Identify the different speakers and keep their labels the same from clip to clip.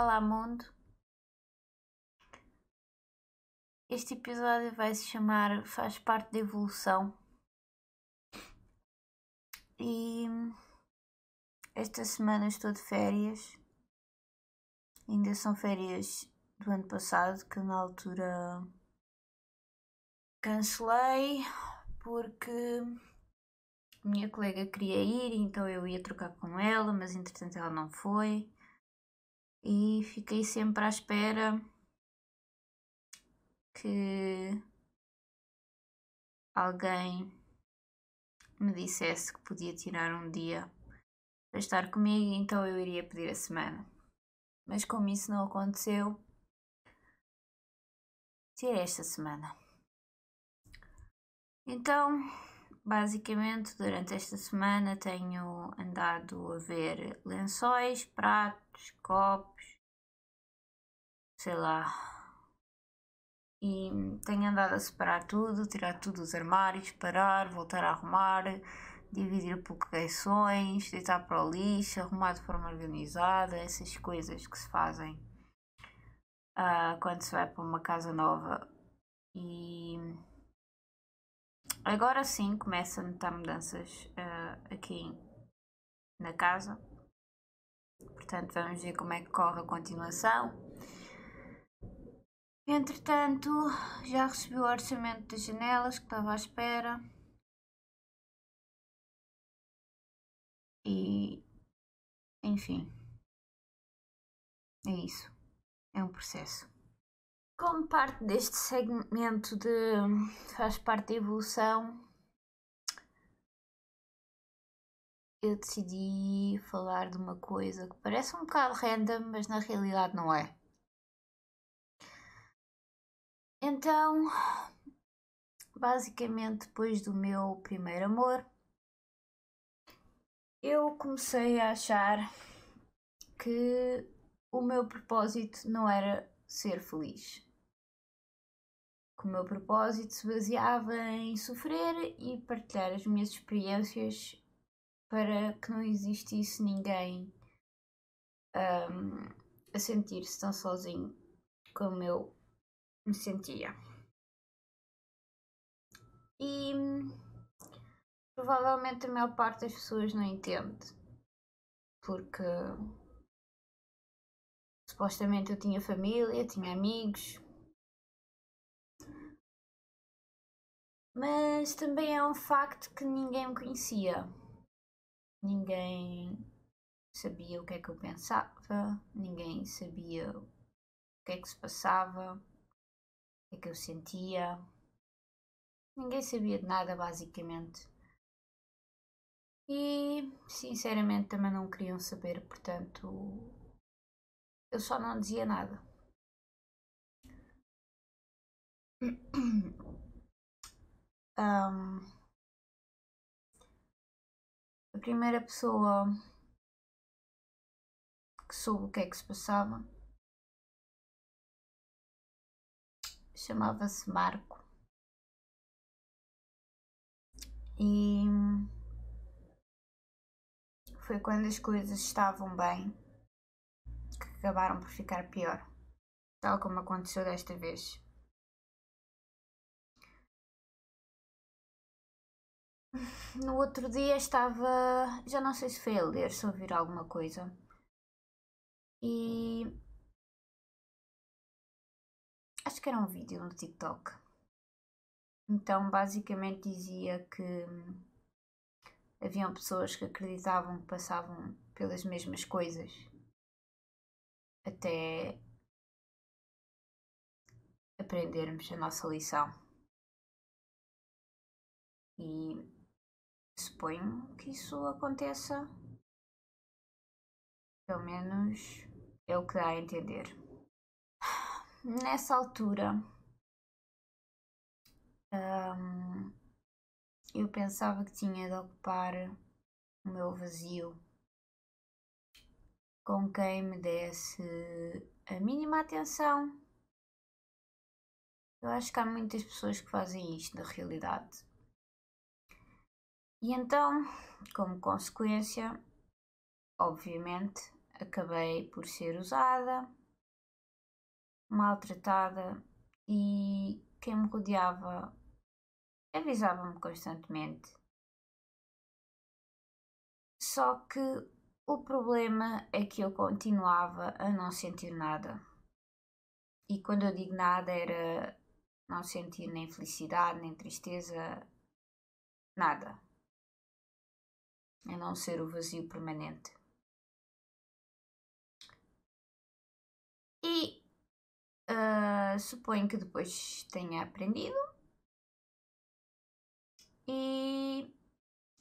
Speaker 1: Olá, mundo. Este episódio vai se chamar Faz parte da evolução. E esta semana estou de férias. Ainda são férias do ano passado, que na altura cancelei porque minha colega queria ir, então eu ia trocar com ela, mas entretanto ela não foi. E fiquei sempre à espera que alguém me dissesse que podia tirar um dia para estar comigo, então eu iria pedir a semana. Mas como isso não aconteceu, tirei esta semana. Então, basicamente, durante esta semana tenho andado a ver lençóis, pratos, copos, sei lá. E tenho andado a separar tudo, tirar tudo dos armários, parar, voltar a arrumar, dividir por coleções, deitar para o lixo, arrumar de forma organizada, essas coisas que se fazem uh, quando se vai para uma casa nova. E agora sim começa a notar mudanças uh, aqui na casa. Portanto, vamos ver como é que corre a continuação. Entretanto, já recebi o orçamento das janelas que estava à espera. E enfim, é isso. É um processo. Como parte deste segmento de faz parte da evolução, eu decidi falar de uma coisa que parece um bocado random, mas na realidade não é. Então, basicamente, depois do meu primeiro amor, eu comecei a achar que o meu propósito não era ser feliz. Que o meu propósito se baseava em sofrer e partilhar as minhas experiências para que não existisse ninguém um, a sentir-se tão sozinho como eu me sentia. E Provavelmente a maior parte das pessoas não entende. Porque supostamente eu tinha família, tinha amigos. Mas também é um facto que ninguém me conhecia. Ninguém sabia o que é que eu pensava, ninguém sabia o que é que se passava, o que é que eu sentia. Ninguém sabia de nada, basicamente. E sinceramente também não queriam saber, portanto eu só não dizia nada. Um, a primeira pessoa que soube o que é que se passava chamava-se Marco. E foi quando as coisas estavam bem que acabaram por ficar pior, tal como aconteceu desta vez. No outro dia estava, já não sei se foi a ler, se ouvir alguma coisa. E acho que era um vídeo no TikTok. Então basicamente dizia que haviam pessoas que acreditavam que passavam pelas mesmas coisas até aprendermos a nossa lição. E suponho que isso aconteça. Pelo menos é o que dá a entender. Nessa altura, um, eu pensava que tinha de ocupar o meu vazio com quem me desse a mínima atenção. Eu acho que há muitas pessoas que fazem isto na realidade. E então, como consequência, obviamente, acabei por ser usada, maltratada e quem me rodeava avisava-me constantemente. Só que o problema é que eu continuava a não sentir nada. E quando eu digo nada, era não sentir nem felicidade, nem tristeza, nada. A não ser o vazio permanente. E uh, suponho que depois tenha aprendido e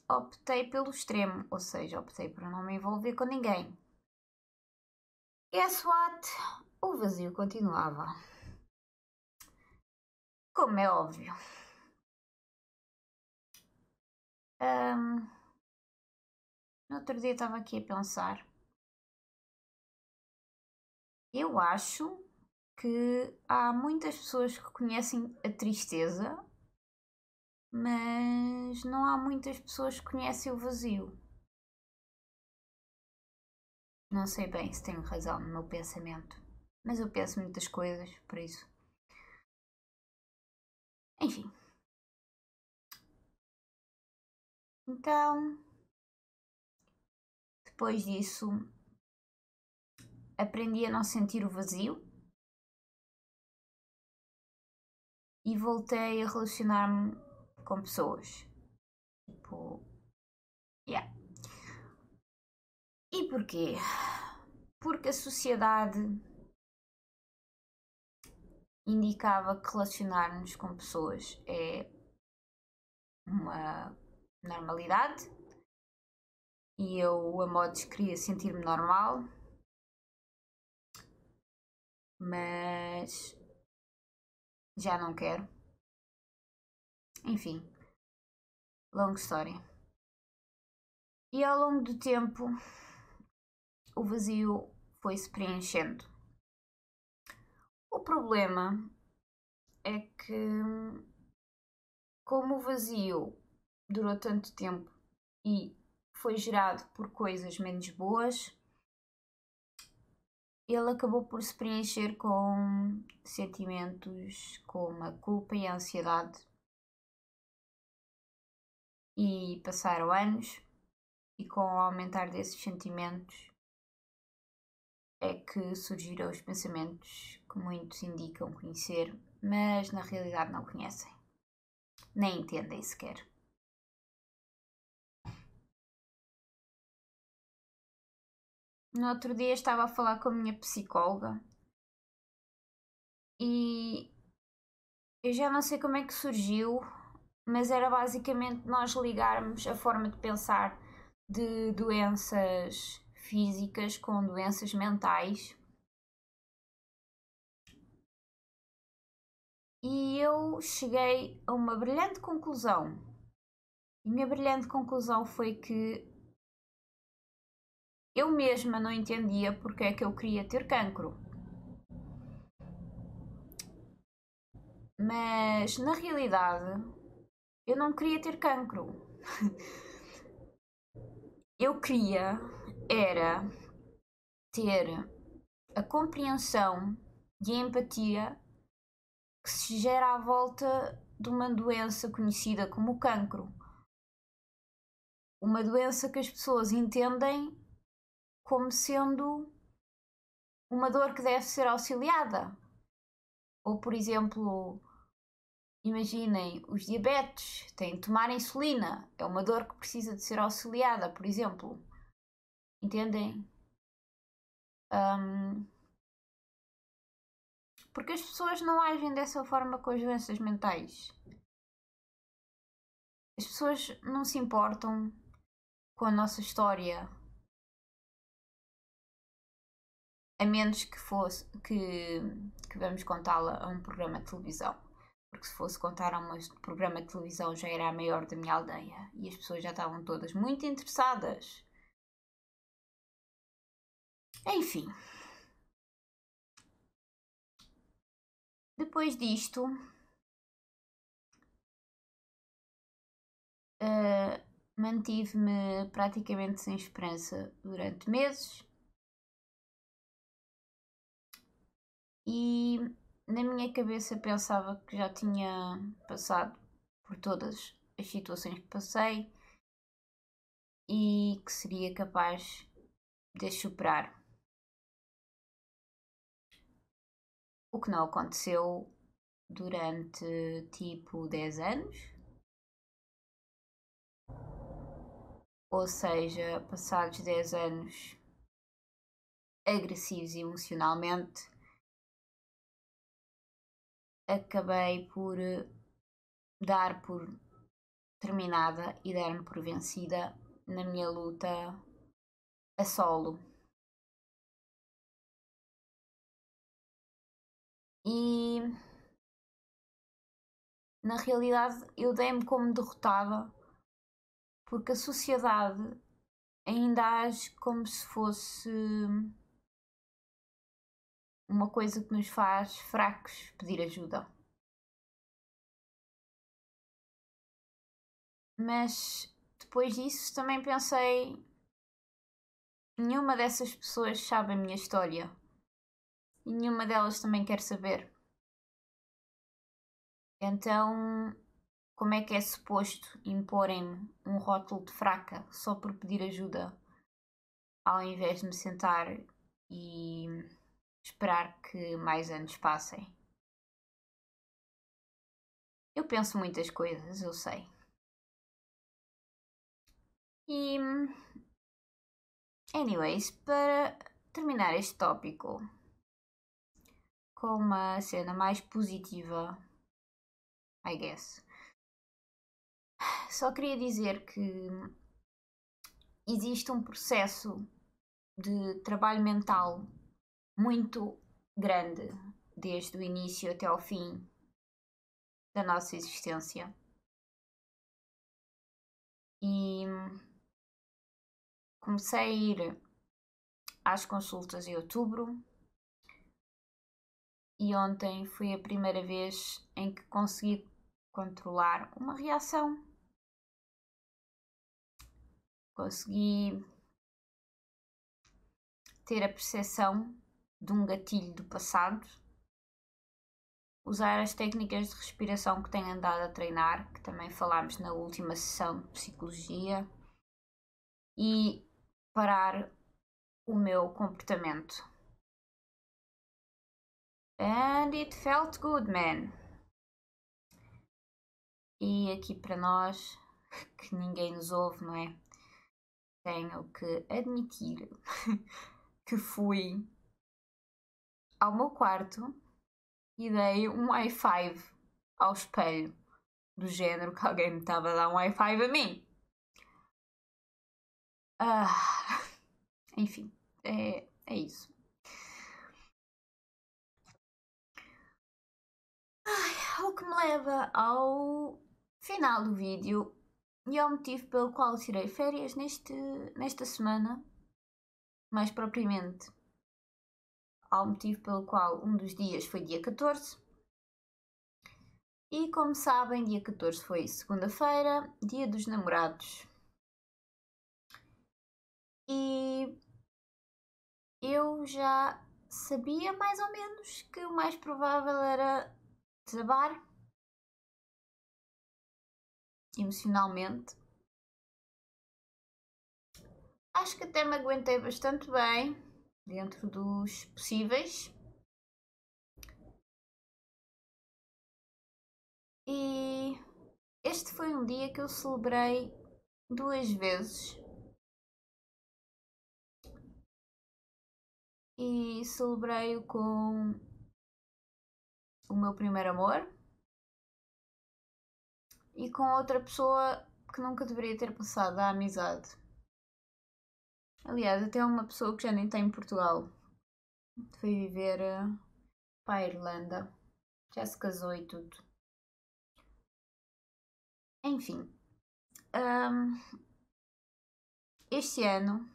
Speaker 1: optei pelo extremo, ou seja, optei por não me envolver com ninguém. Guess what? O vazio continuava. Como é óbvio. Um, no outro dia estava aqui a pensar. Eu acho que há muitas pessoas que conhecem a tristeza, mas não há muitas pessoas que conhecem o vazio. Não sei bem se tenho razão no meu pensamento, mas eu penso muitas coisas, por isso. Enfim. Então, depois disso, aprendi a não sentir o vazio e voltei a relacionar-me com pessoas. Tipo, yeah. E porquê? Porque a sociedade indicava que relacionar-nos com pessoas é uma normalidade e eu a modos queria sentir-me normal. Mas já não quero. Enfim longa história. E ao longo do tempo o vazio foi se preenchendo. O problema é que, como o vazio durou tanto tempo e foi gerado por coisas menos boas, ele acabou por se preencher com sentimentos como a culpa e a ansiedade. E passaram anos, e com o aumentar desses sentimentos, é que surgiram os pensamentos que muitos indicam conhecer, mas na realidade não conhecem, nem entendem sequer. No outro dia estava a falar com a minha psicóloga e eu já não sei como é que surgiu, mas era basicamente nós ligarmos a forma de pensar de doenças físicas com doenças mentais. E eu cheguei a uma brilhante conclusão. E minha brilhante conclusão foi que eu mesma não entendia porque é que eu queria ter cancro. Mas na realidade eu não queria ter cancro. eu queria era ter a compreensão e a empatia que se gera à volta de uma doença conhecida como cancro. Uma doença que as pessoas entendem como sendo uma dor que deve ser auxiliada. Ou, por exemplo, imaginem os diabetes têm de tomar insulina, é uma dor que precisa de ser auxiliada, por exemplo. Entendem? Um, porque as pessoas não agem dessa forma com as doenças mentais. As pessoas não se importam com a nossa história. A menos que fosse que, que vamos contá-la a um programa de televisão. Porque se fosse contar a um programa de televisão já era a maior da minha aldeia. E as pessoas já estavam todas muito interessadas enfim. Depois disto, uh, mantive-me praticamente sem esperança durante meses E na minha cabeça pensava que já tinha passado por todas as situações que passei e que seria capaz de superar. O que não aconteceu durante tipo 10 anos. Ou seja, passados 10 anos agressivos emocionalmente, acabei por dar por terminada e dar-me por vencida na minha luta a solo. E na realidade eu dei-me como derrotada porque a sociedade ainda age como se fosse uma coisa que nos faz fracos pedir ajuda. Mas depois disso também pensei: nenhuma dessas pessoas sabe a minha história e nenhuma delas também quer saber. Então, como é que é suposto imporem-me um rótulo de fraca só por pedir ajuda, ao invés de me sentar e esperar que mais anos passem? Eu penso muitas coisas, eu sei. E. Anyways, para terminar este tópico com uma cena mais positiva, I guess. Só queria dizer que existe um processo de trabalho mental muito grande desde o início até ao fim da nossa existência. E comecei a ir às consultas em outubro e ontem foi a primeira vez em que consegui controlar uma reação. Consegui ter a percepção de um gatilho do passado, usar as técnicas de respiração que tenho andado a treinar, que também falámos na última sessão de psicologia, e parar o meu comportamento. And it felt good, man. E aqui para nós, que ninguém nos ouve, não é? Tenho que admitir que fui ao meu quarto e dei um i5 ao espelho, do género que alguém me estava a dar um i5 a mim. Ah, enfim, é, é isso. Ai, o que me leva ao final do vídeo e ao motivo pelo qual tirei férias neste, nesta semana, mais propriamente ao motivo pelo qual um dos dias foi dia 14. E como sabem, dia 14 foi segunda-feira, dia dos namorados. E eu já sabia mais ou menos que o mais provável era desabar emocionalmente. Acho que até me aguentei bastante bem dentro dos possíveis. E este foi um dia que eu celebrei duas vezes e celebrei-o com o meu primeiro amor e com outra pessoa que nunca deveria ter passado a amizade. Aliás, até uma pessoa que já nem tem em Portugal. Foi viver uh, para a Irlanda. Já se casou e tudo. Enfim. Um, este ano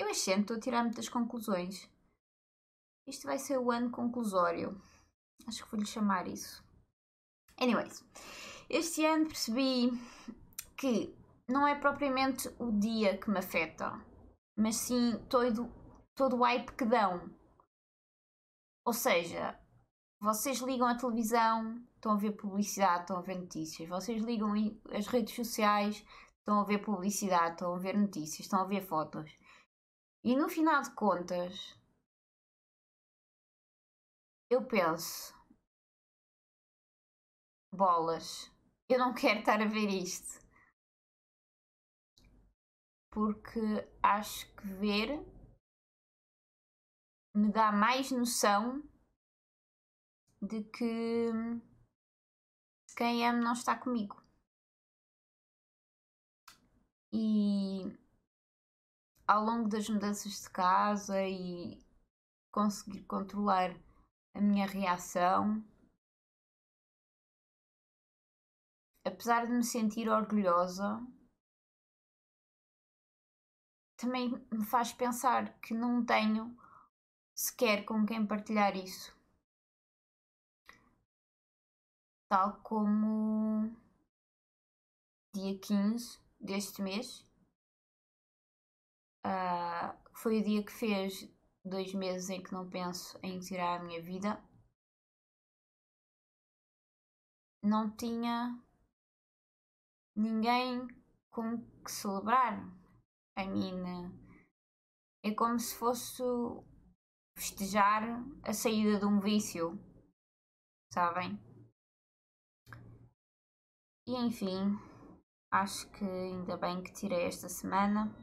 Speaker 1: eu este ano estou a tirar muitas conclusões. Isto vai ser o ano conclusório. Acho que vou-lhe chamar isso. Anyways, este ano percebi que não é propriamente o dia que me afeta, mas sim todo, todo o hype que dão. Ou seja, vocês ligam a televisão, estão a ver publicidade, estão a ver notícias. Vocês ligam as redes sociais, estão a ver publicidade, estão a ver notícias, estão a ver fotos. E no final de contas, eu penso: bolas, eu não quero estar a ver isto. Porque acho que ver me dá mais noção de que quem ama não está comigo. E ao longo das mudanças de casa e conseguir controlar a minha reação, apesar de me sentir orgulhosa, também me faz pensar que não tenho sequer com quem partilhar isso. Tal como dia 15 deste mês, uh, foi o dia que fez dois meses em que não penso em tirar a minha vida. Não tinha ninguém com que celebrar. Mean, é como se fosse festejar a saída de um vício, sabem? E enfim, acho que ainda bem que tirei esta semana.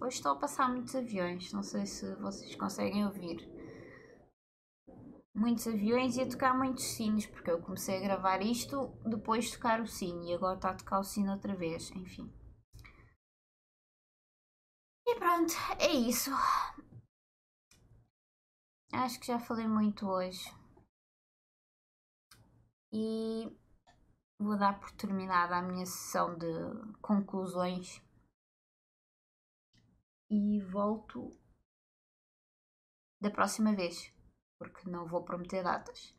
Speaker 1: Hoje estou a passar muitos aviões, não sei se vocês conseguem ouvir. Muitos aviões e a tocar muitos sinos, porque eu comecei a gravar isto depois de tocar o sino e agora está a tocar o sino outra vez, enfim. E pronto, é isso. Acho que já falei muito hoje. E vou dar por terminada a minha sessão de conclusões. E volto da próxima vez, porque não vou prometer datas.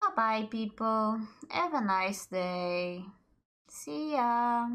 Speaker 1: Bye bye, people. Have a nice day. See ya.